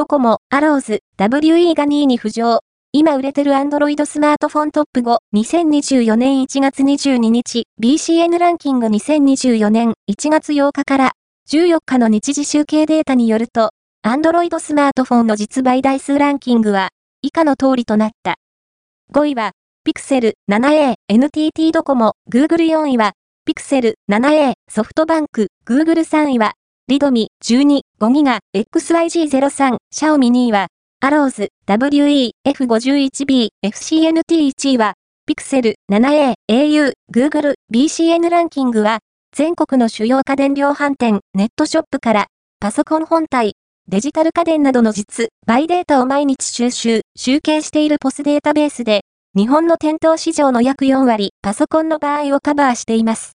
ドコモ、アローズ、WE が2位に浮上。今売れてる Android スマートフォントップ5、2024年1月22日、BCN ランキング2024年1月8日から14日の日時集計データによると、Android スマートフォンの実売台数ランキングは以下の通りとなった。5位は、Pixel 7a、NTT ドコモ、Google 4位は、Pixel 7a、ソフトバンク、Google 3位は、リドミ12、5ギガ、XYG03、シャオミ2位は、アローズ、WE、F51B、FCNT1 位は、Pixel 7a、au、Google、BCN ランキングは、全国の主要家電量販店、ネットショップから、パソコン本体、デジタル家電などの実、バイデータを毎日収集、集計しているポスデータベースで、日本の店頭市場の約4割、パソコンの場合をカバーしています。